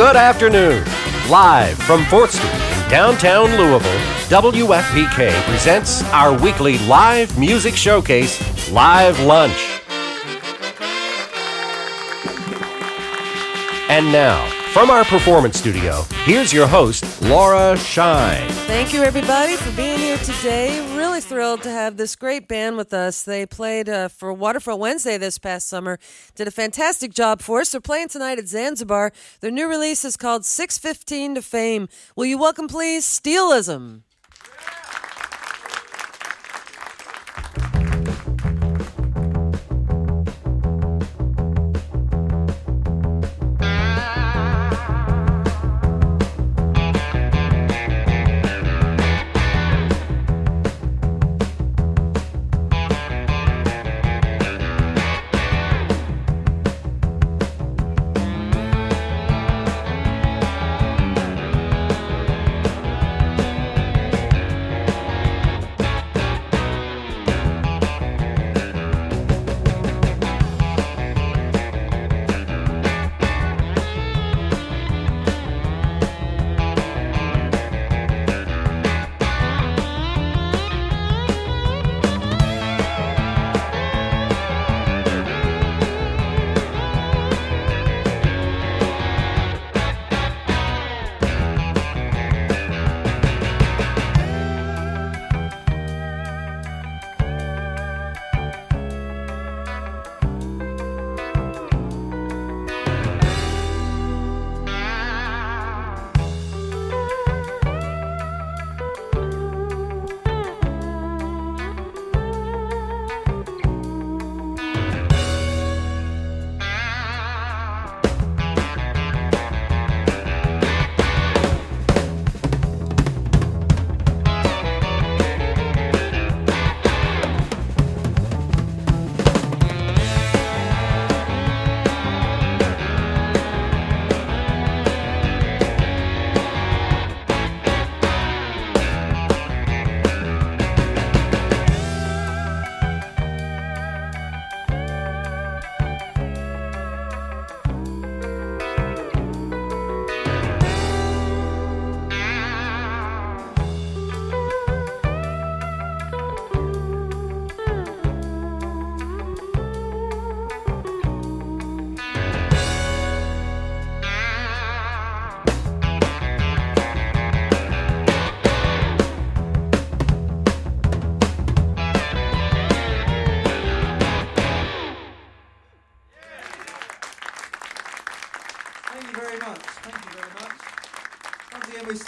Good afternoon. Live from 4th Street in downtown Louisville, WFPK presents our weekly live music showcase, Live Lunch. And now, from our performance studio, here's your host, Laura Shine. Thank you, everybody, for being here today. Really thrilled to have this great band with us. They played uh, for Waterfront Wednesday this past summer, did a fantastic job for us. They're playing tonight at Zanzibar. Their new release is called 615 to Fame. Will you welcome, please, Steelism?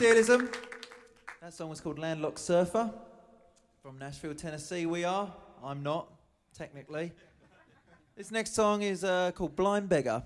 Steelism. That song was called Landlocked Surfer from Nashville, Tennessee. We are. I'm not, technically. This next song is uh, called Blind Beggar.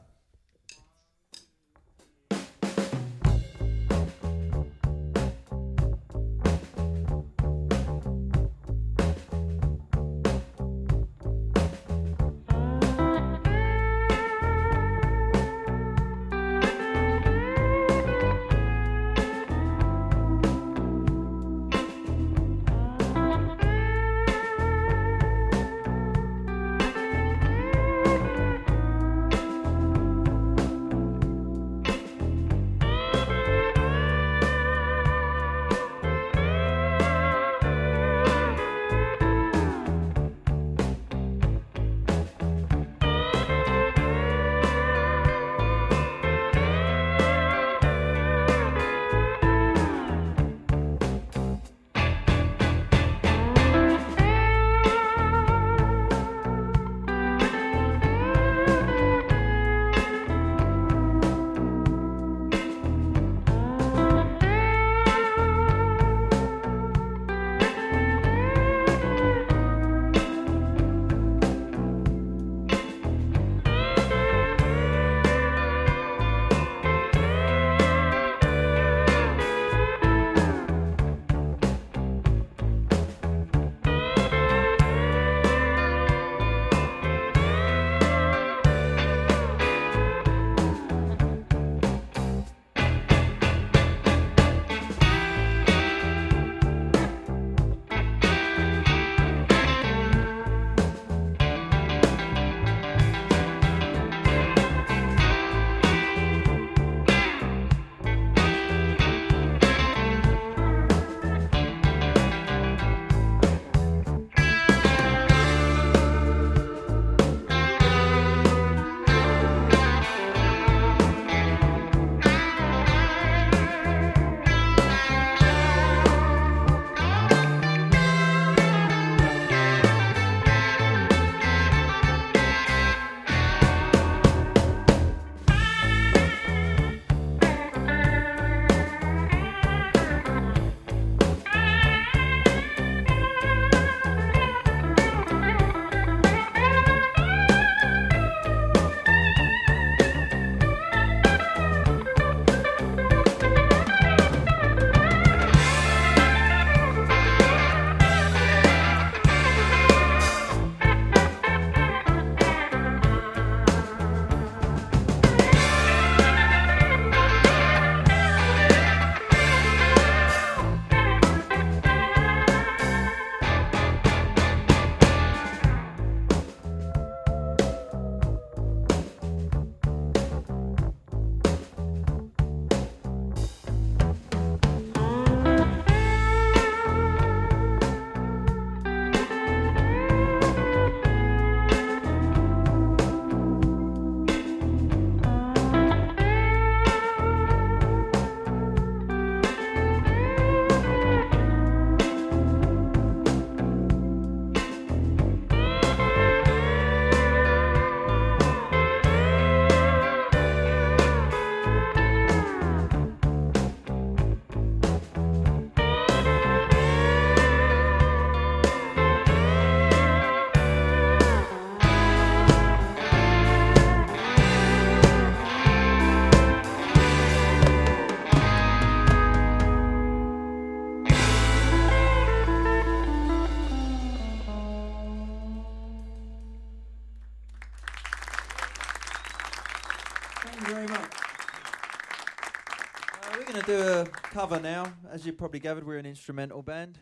Going to do a cover now. As you probably gathered, we're an instrumental band.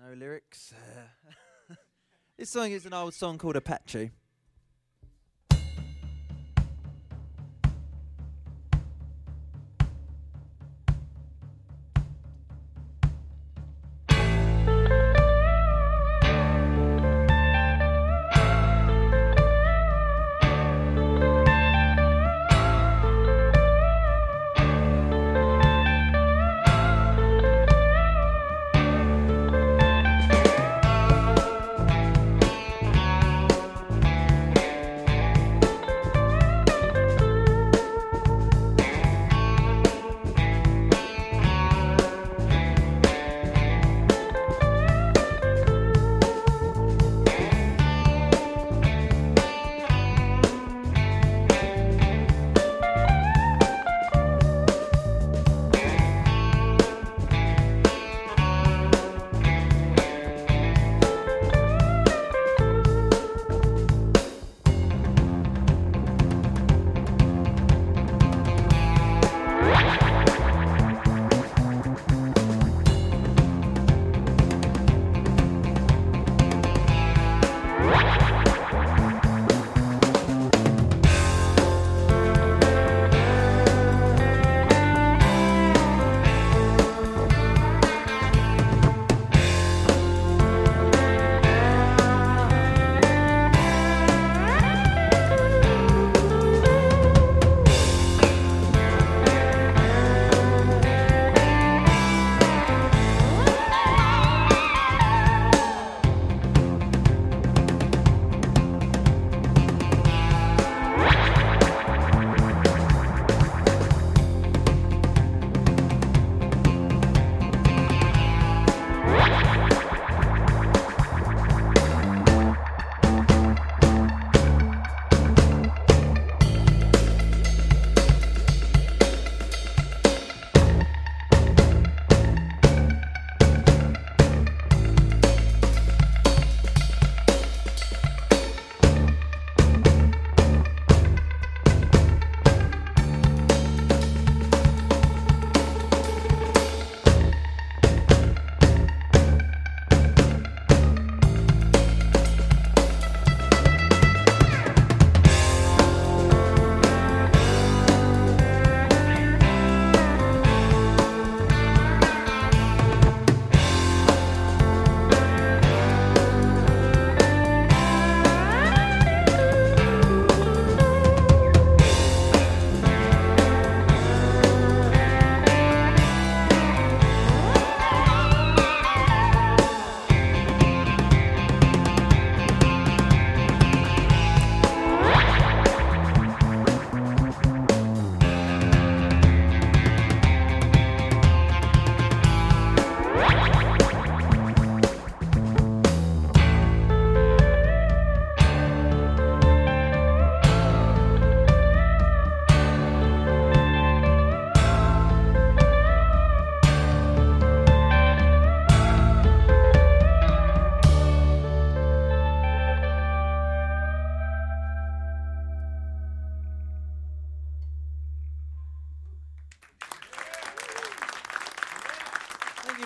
No lyrics. Uh, this song is an old song called Apache.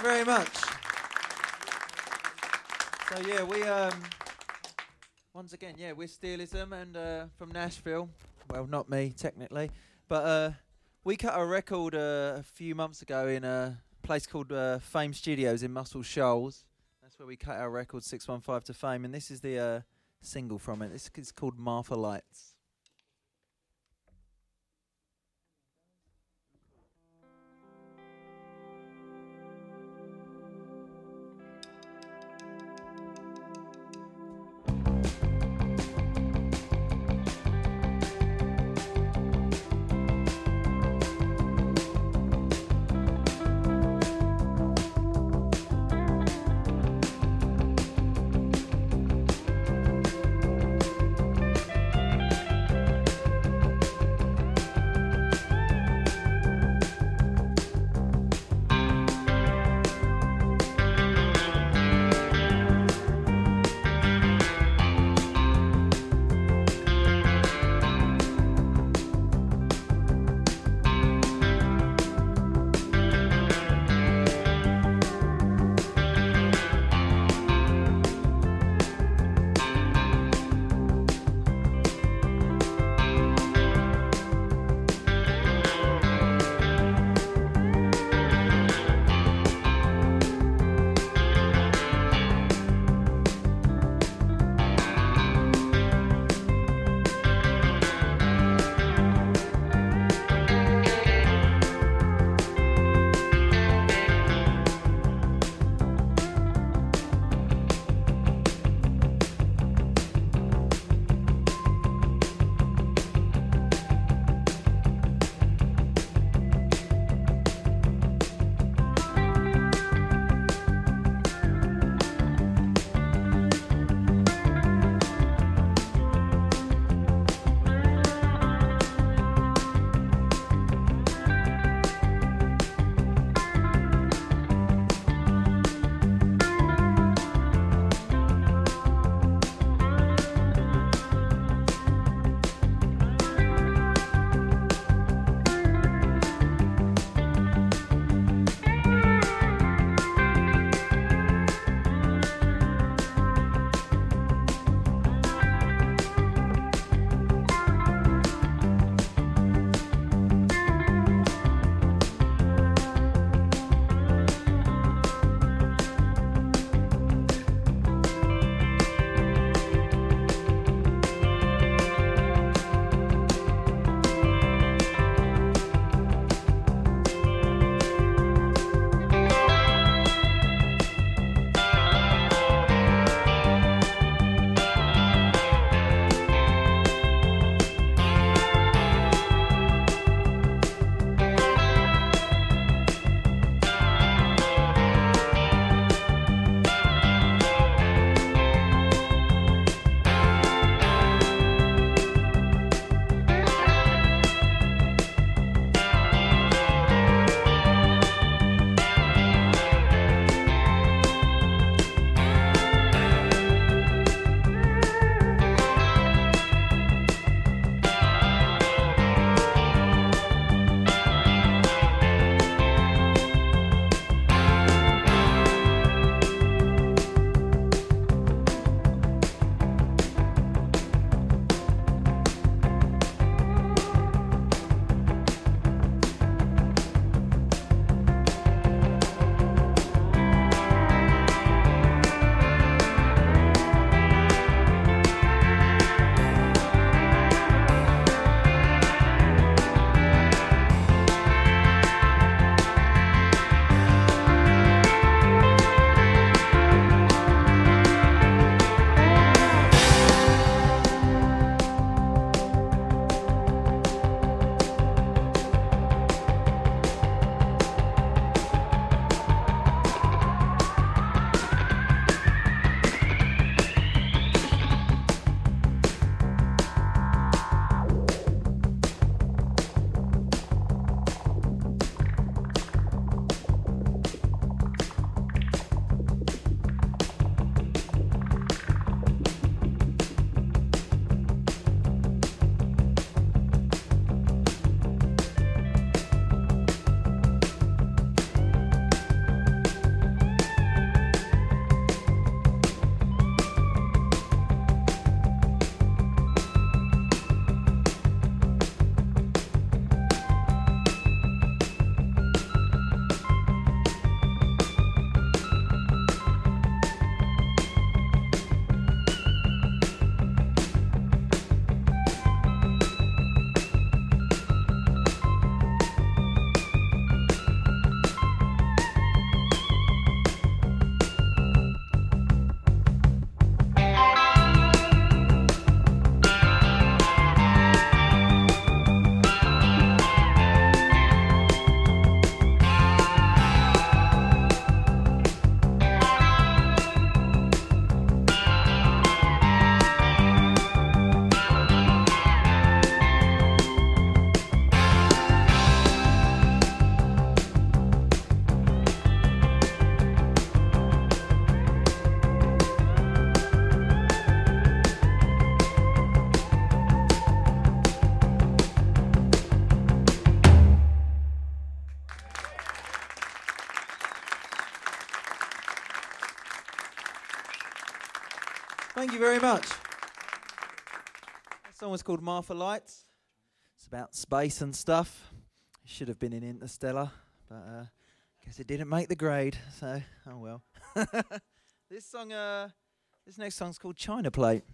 Very much. So yeah, we um once again, yeah, we're Steelism and uh, from Nashville. Well, not me technically, but uh, we cut a record uh, a few months ago in a place called uh, Fame Studios in Muscle Shoals. That's where we cut our record 615 to Fame, and this is the uh, single from it. This is called Marfa Lights. Was called Marfa Lights. It's about space and stuff. It should have been in Interstellar, but uh, guess it didn't make the grade. So, oh well. this song, uh, this next song's called China Plate.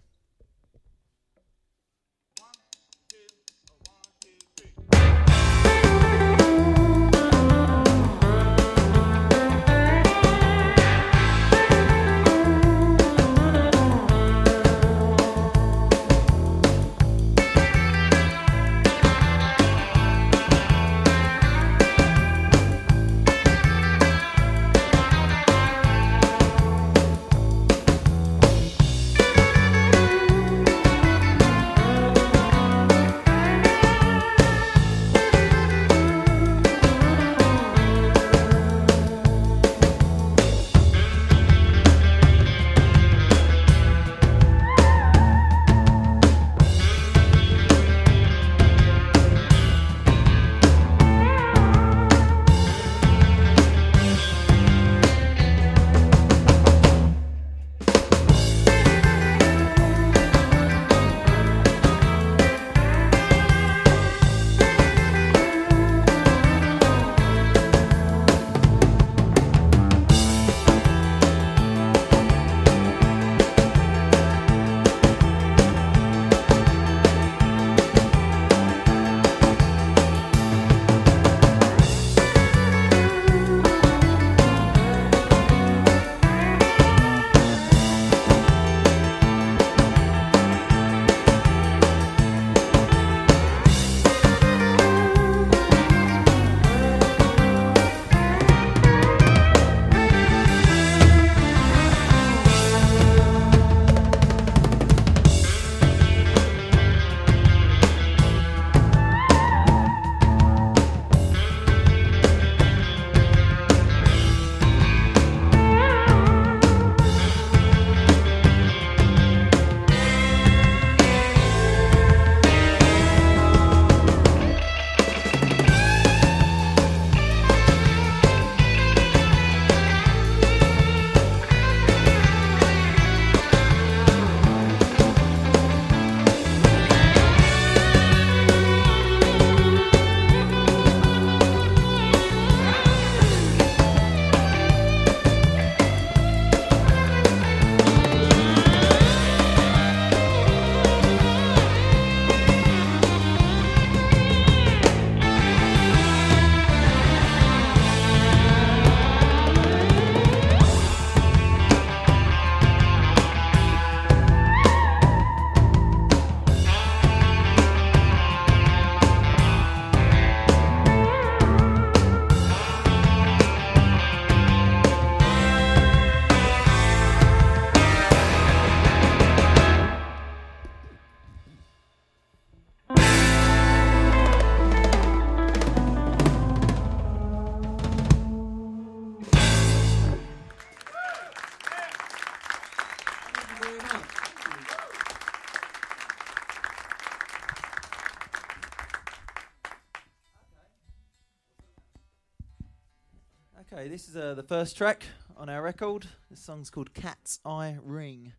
This is uh, the first track on our record. This song's called Cat's Eye Ring.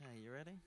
Okay, you ready?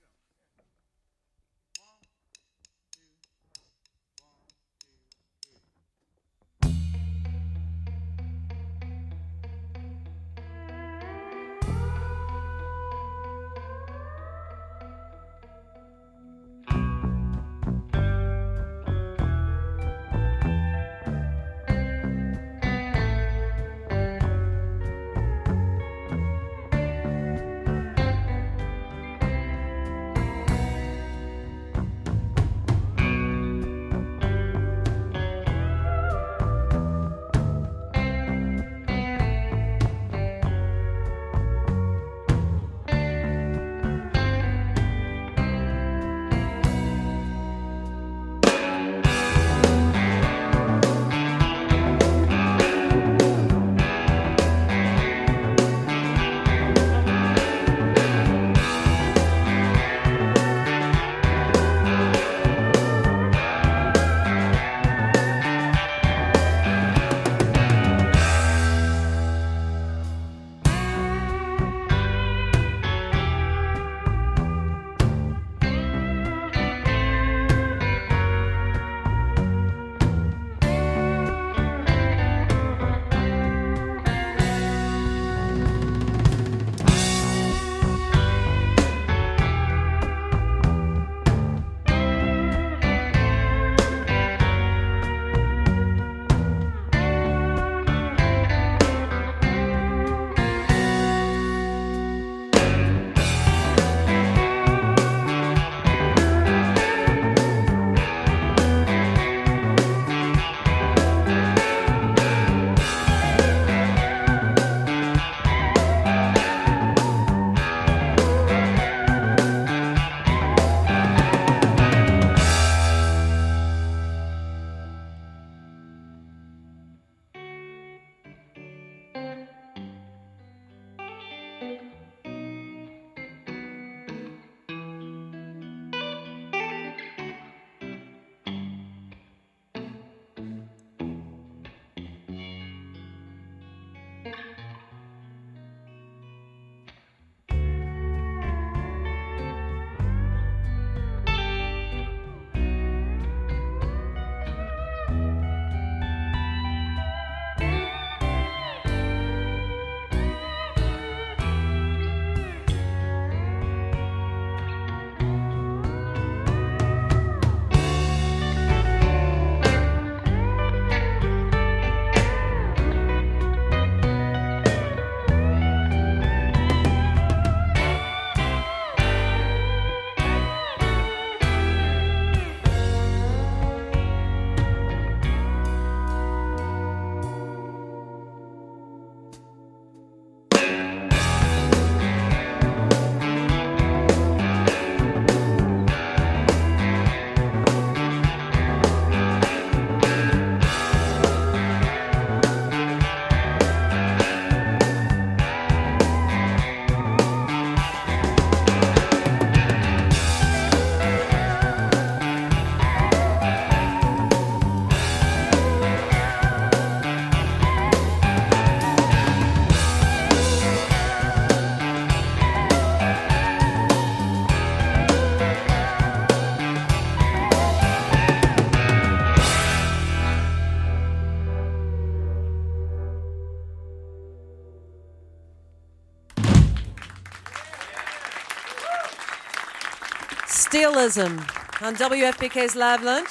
Steelism on WFPK's Live Lunch.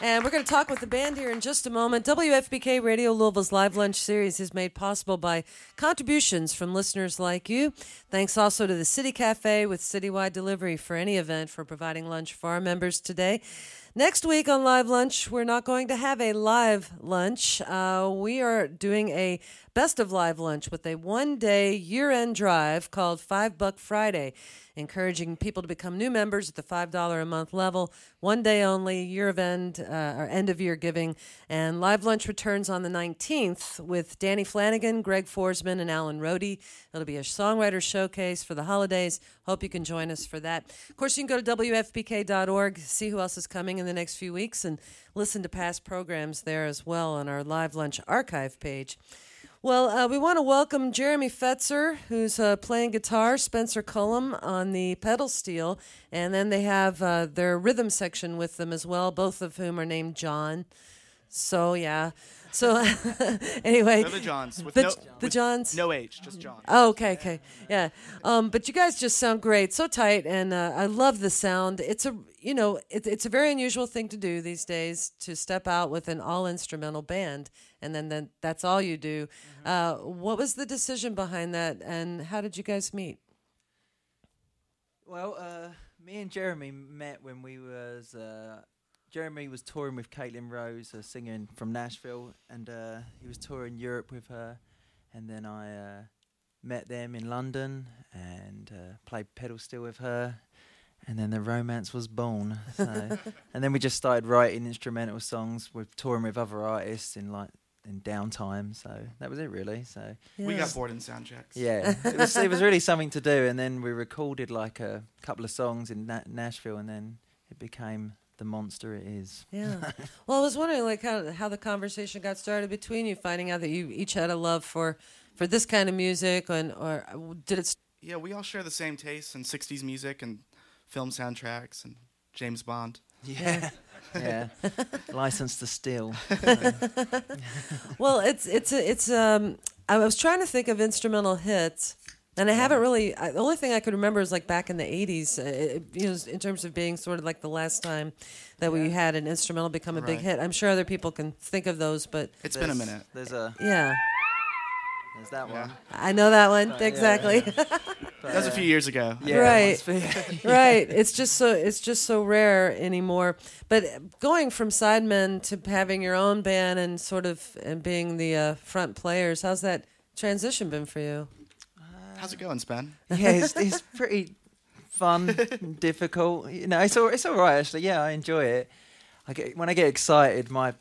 And we're going to talk with the band here in just a moment. WFPK Radio Louisville's Live Lunch series is made possible by contributions from listeners like you. Thanks also to the City Cafe with citywide delivery for any event for providing lunch for our members today. Next week on Live Lunch, we're not going to have a live lunch. Uh, we are doing a best of live lunch with a one day year end drive called Five Buck Friday encouraging people to become new members at the $5 a month level. One day only, year of end, uh, or end of year giving. And Live Lunch returns on the 19th with Danny Flanagan, Greg Forsman, and Alan Rhody. It'll be a songwriter showcase for the holidays. Hope you can join us for that. Of course, you can go to WFPK.org, see who else is coming in the next few weeks, and listen to past programs there as well on our Live Lunch archive page. Well, uh, we want to welcome Jeremy Fetzer, who's uh, playing guitar, Spencer Cullum on the pedal steel, and then they have uh, their rhythm section with them as well, both of whom are named John. So, yeah. So, anyway. They're the Johns. With the, no, the with Johns? No H, just John. Oh, okay, okay, yeah. Um, but you guys just sound great, so tight, and uh, I love the sound. It's a, you know, it, it's a very unusual thing to do these days to step out with an all instrumental band, and then, then that's all you do. Mm-hmm. Uh, what was the decision behind that, and how did you guys meet? Well, uh, me and Jeremy met when we was uh, Jeremy was touring with Caitlin Rose, a singer from Nashville, and uh, he was touring Europe with her. And then I uh, met them in London and uh, played pedal steel with her. And then the romance was born. So and then we just started writing instrumental songs with touring with other artists in like in downtime. So that was it really. So We got bored in sound checks. yeah, it was it was really something to do. And then we recorded like a couple of songs in Na- Nashville, and then it became the monster it is. Yeah. well, I was wondering, like, how how the conversation got started between you, finding out that you each had a love for for this kind of music, and or did it? Yeah, we all share the same tastes in 60s music and film soundtracks and James Bond. Yeah. yeah. License to steal. well, it's it's a, it's um. I was trying to think of instrumental hits, and I haven't really. I, the only thing I could remember is like back in the '80s, uh, it, you know, in terms of being sort of like the last time that we had an instrumental become a big Right. hit. I'm sure other people can think of those, but It's been a There's- minute. There's a yeah, there's that Yeah. one. I know that one exactly. That was a few years ago. Yeah, Right. must right. It's just so it's just so rare anymore. But going from sidemen to having your own band and sort of and being the uh, front players, how's that transition been for you? How's it going, Spen? yeah, it's, it's pretty fun, and difficult. You know, it's all it's all right actually. Yeah, I enjoy it. I get when I get excited, my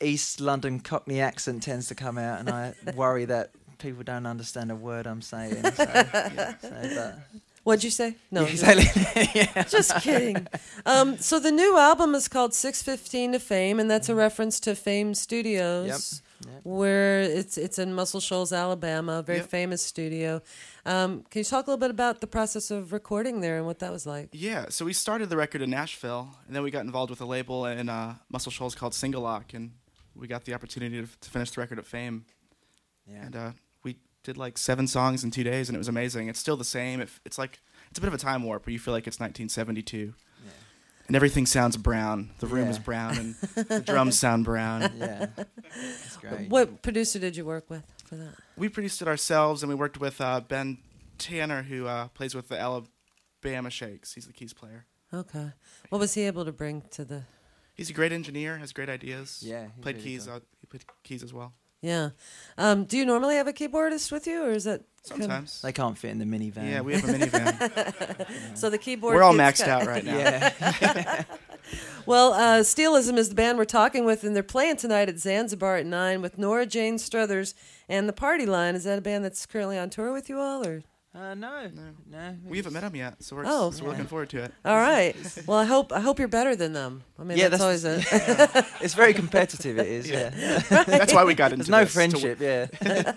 East London Cockney accent tends to come out, and I worry that people don't understand a word I'm saying. So, yeah, so, but, What'd you say? No, yeah, exactly. yeah. just kidding. Um, so the new album is called Six Fifteen to Fame, and that's a reference to Fame Studios, Yep. Yep. where it's it's in Muscle Shoals, Alabama, a very Yep. famous studio. Um, can you talk a little bit about the process of recording there and what that was like? Yeah, so we started the record in Nashville, and then we got involved with a label in uh, Muscle Shoals called Single Lock, and we got the opportunity to, to finish the record at Fame. Yeah. And uh, we did like seven songs in two days, and it was amazing. It's still the same. It, it's like it's a bit of a time warp where you feel like it's 1972, Yeah. And everything sounds brown. The room is brown, and the drums sound brown. Yeah, that's great. What producer did you work with for that? We produced it ourselves, and we worked with uh, Ben Tanner, who uh, plays with the Alabama Shakes. He's the keys player. Okay. What was he able to bring to the? He's a great engineer, has great ideas. Yeah, he's played really keys. good. Uh, he played keys as well. Yeah. Um, do you normally have a keyboardist with you, or is that kind of- Sometimes. They can't fit in the minivan. yeah, we have a minivan. so the keyboard? We're all gets maxed cut- out right now. Yeah. Well, uh, Steelism is the band we're talking with, and they're playing tonight at Zanzibar at nine with Nora Jane Struthers and the Party Line. Is that a band that's currently on tour with you all, or? Uh, no, No. no. We haven't met him yet, so we're, Oh. so we're looking forward to it. All right. Well, I hope I hope you're better than them. I mean, Yeah, that's, always that's- a. It's very competitive. It is. Yeah. That's why we got into There's no this, to- friendship. Yeah.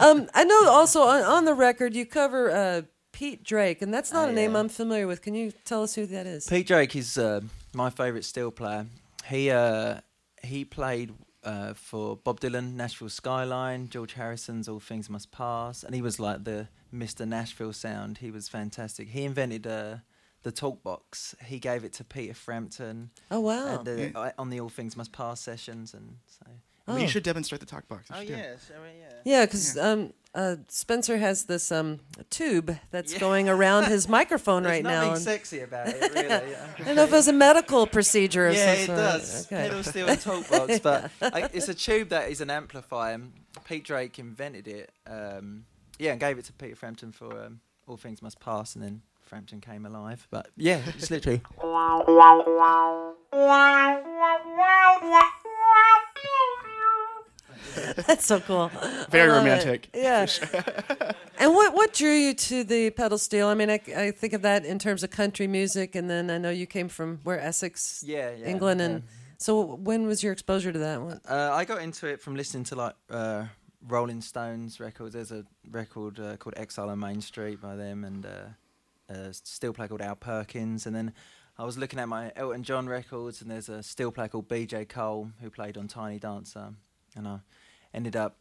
um, I know also on, on the record you cover uh, Pete Drake, and that's not Oh, a name yeah. I'm familiar with. Can you tell us who that is? Pete Drake is uh, my favourite steel player. He uh, he played uh, for Bob Dylan, Nashville Skyline, George Harrison's All Things Must Pass, and he was like the Mr. Nashville sound. He was fantastic. He invented uh, the talk box. He gave it to Peter Frampton Oh wow. at the, uh, on the All Things Must Pass sessions, and so. Well, Oh. you should demonstrate the talk box. You Oh should do it. yes, I mean, yeah. Yeah, because um, uh, Spencer has this um, tube that's Yeah. going around his microphone There's right now. nothing and sexy about it, really. Yeah. I don't know if it was a medical procedure. Of yeah, some it sort. does. Okay. Pedal steel and talk box, but I, it's a tube that is an amplifier. Pete Drake invented it. Um, yeah, and gave it to Peter Frampton for um, All Things Must Pass, and then Frampton came alive. But yeah, it's literally. That's so cool. Very I love it. romantic. Yeah. and what what drew you to the pedal steel? I mean, I, I think of that in terms of country music, and then I know you came from where Essex, Yeah, yeah. England, yeah. and so when was your exposure to that one? Uh, I got into it from listening to like uh, Rolling Stones records. There's a record uh, called Exile on Main Street by them, and uh, a steel player called Al Perkins. And then I was looking at my Elton John records, and there's a steel player called B.J. Cole who played on Tiny Dancer, and I ended up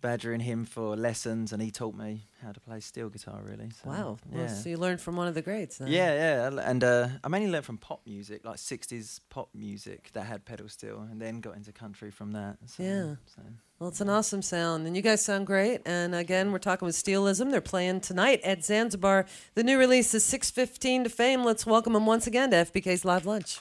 badgering him for lessons, and he taught me how to play steel guitar. Really. So, Wow. Well, Yeah. so you learned from one of the greats. Then. Yeah, yeah, and uh, I mainly learned from pop music, like '60s pop music that had pedal steel, and then got into country from that. So, Yeah. So. Well, it's an awesome sound, and you guys sound great. And again, we're talking with Steelism. They're playing tonight at Zanzibar. The new release is 6:15 to Fame. Let's welcome them once again to FBK's Live Lunch.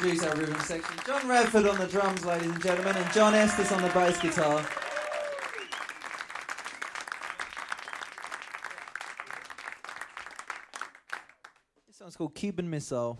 Introduce our rhythm section. John Radford on the drums, ladies and gentlemen, and John Estes on the bass guitar. This song's called Cuban Missile.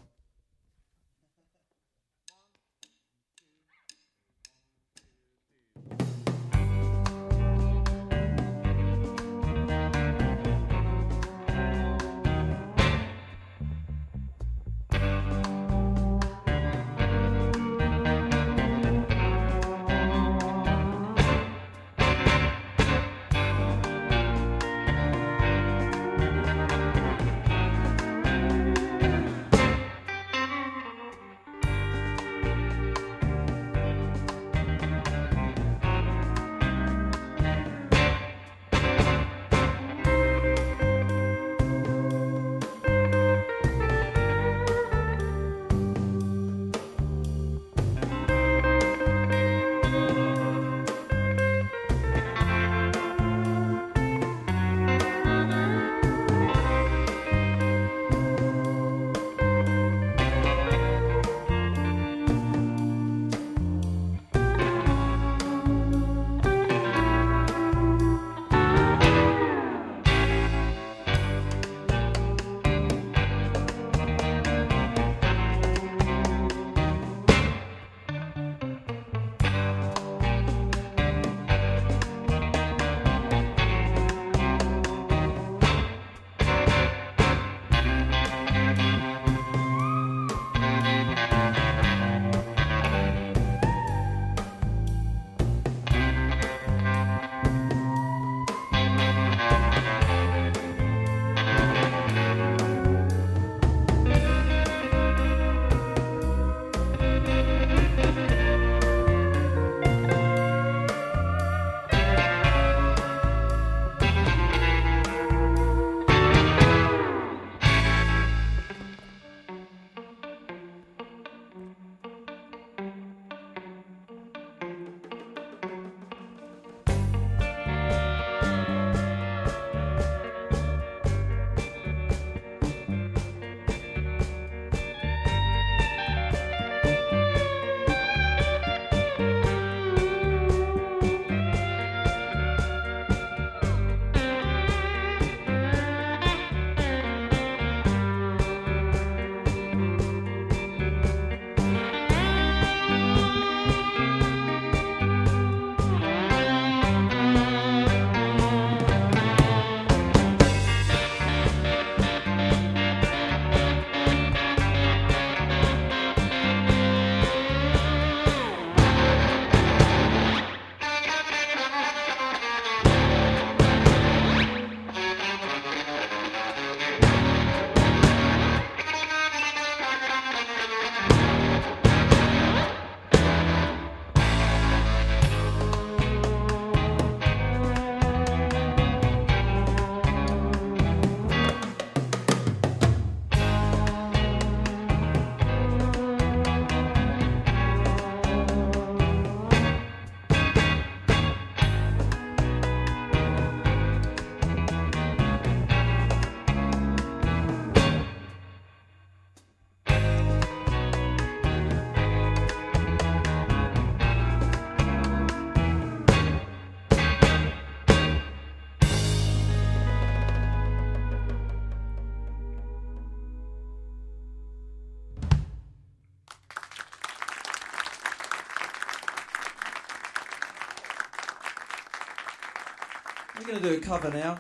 Going to do a cover now.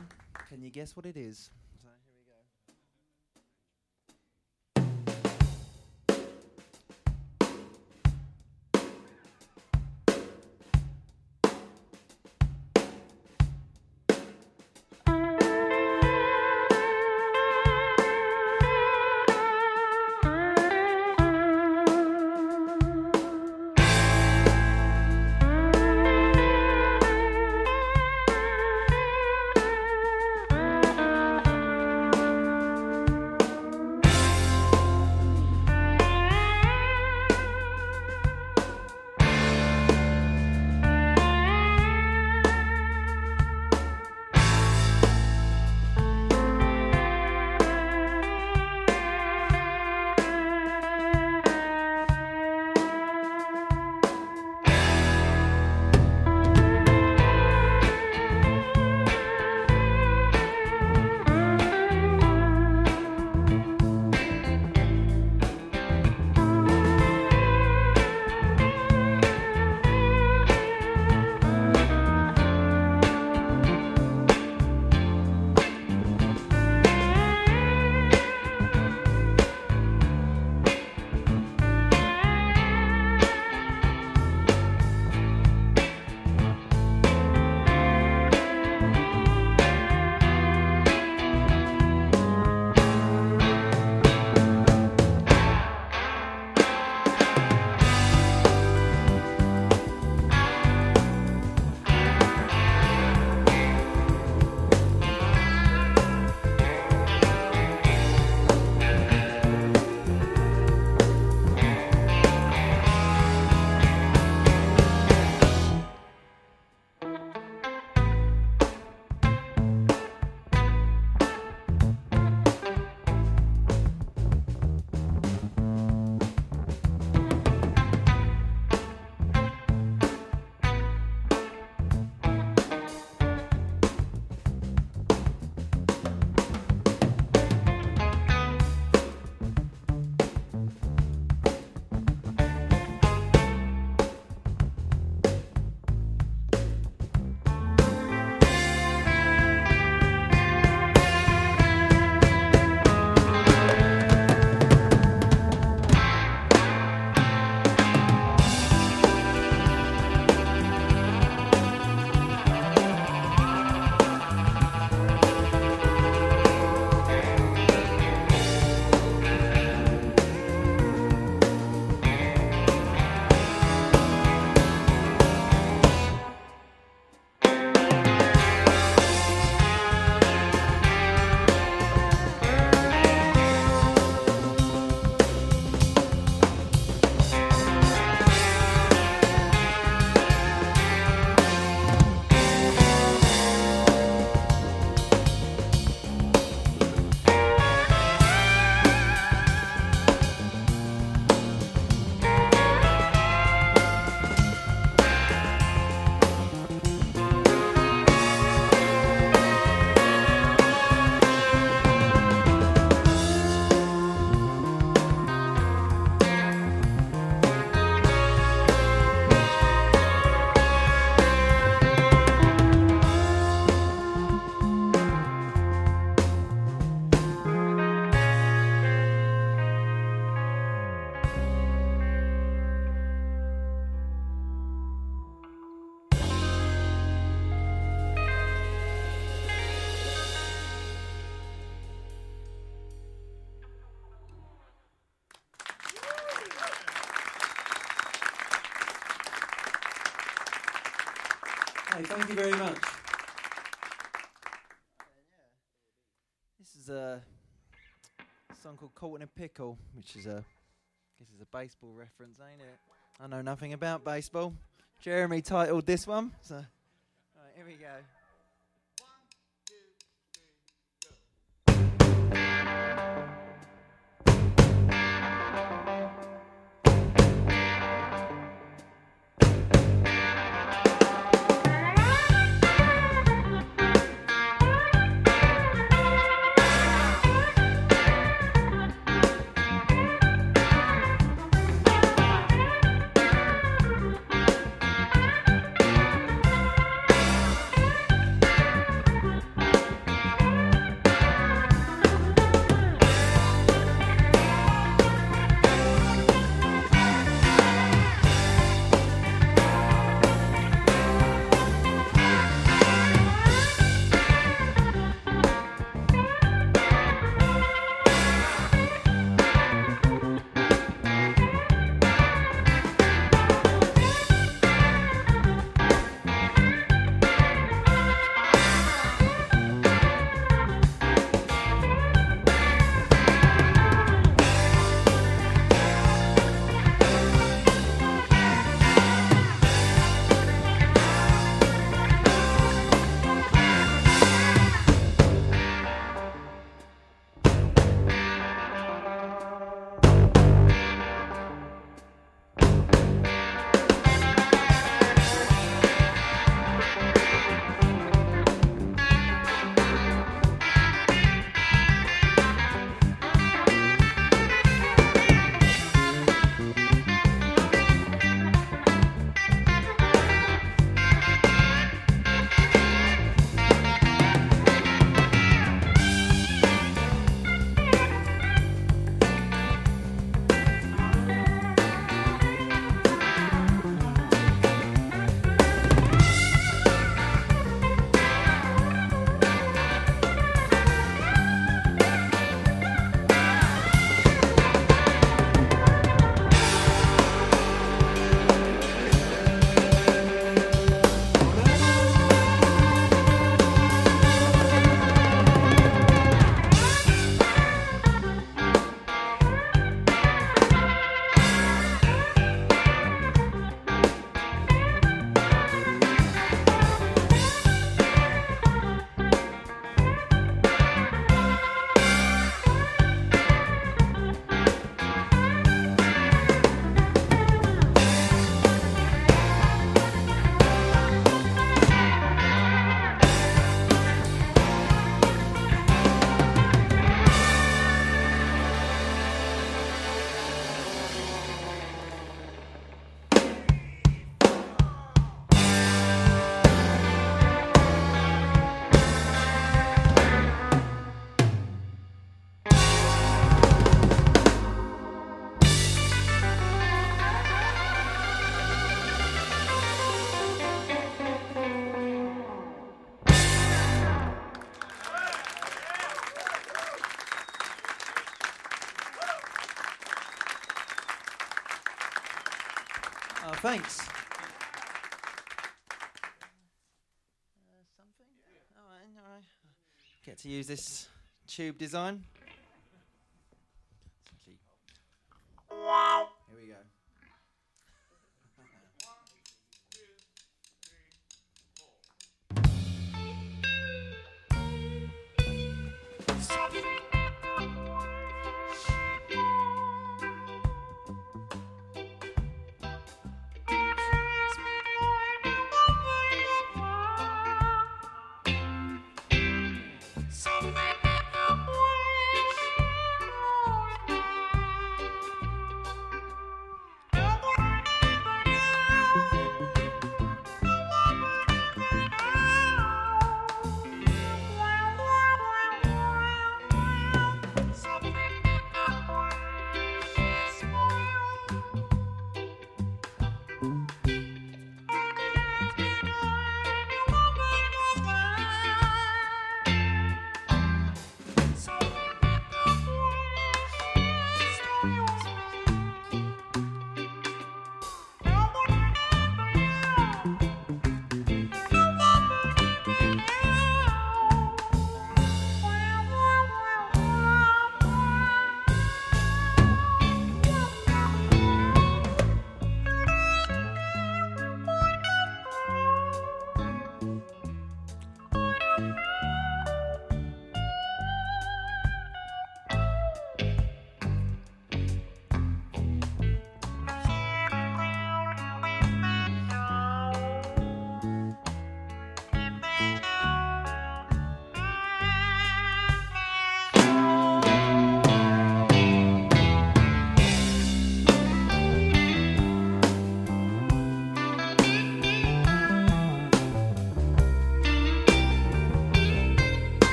Can you guess what it is? You very much. This is a song called Caught in a Pickle, which is a this is a baseball reference, ain't it? I know nothing about baseball. Jeremy titled this one, so right, here we go. To use this tube design.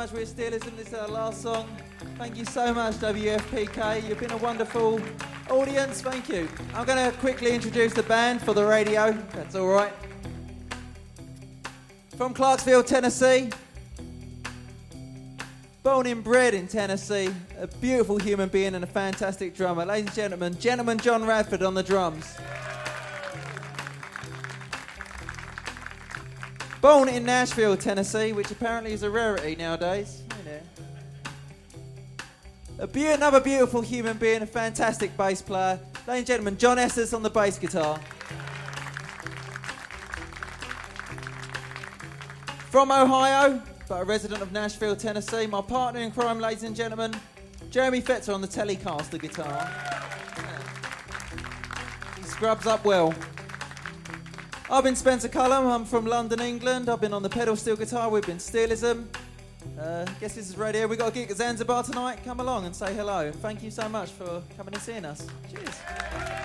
Much. We're Steelism. This is our last song. Thank you so much, WFPK. You've been a wonderful audience. Thank you. I'm going to quickly introduce the band for the radio. That's all right. From Clarksville, Tennessee. Born and bred in Tennessee, a beautiful human being and a fantastic drummer. Ladies and gentlemen, gentleman John Radford on the drums. Born in Nashville, Tennessee, which apparently is a rarity nowadays. A be- another beautiful human being, a fantastic bass player. Ladies and gentlemen, John Estes on the bass guitar. From Ohio, but a resident of Nashville, Tennessee, my partner in crime, ladies and gentlemen, Jeremy Fetzer on the Telecaster guitar. He scrubs up well. I've been Spencer Cullum. I'm from London, England. I've been on the pedal steel guitar. We've been Steelism. Uh, guess this is radio. We've got a gig at Zanzibar tonight. Come along and say hello. Thank you so much for coming and seeing us. Cheers.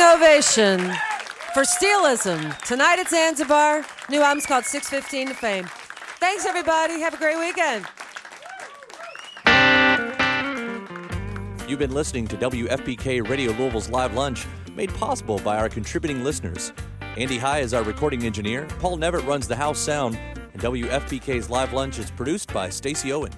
Standing ovation for Steelism. Tonight at Zanzibar. New album's called 615 to Fame. Thanks, everybody. Have a great weekend. You've been listening to WFPK Radio Louisville's Live Lunch, made possible by our contributing listeners. Andy High is our recording engineer, Paul Nevitt runs the house sound, and WFPK's Live Lunch is produced by Stacy Owen.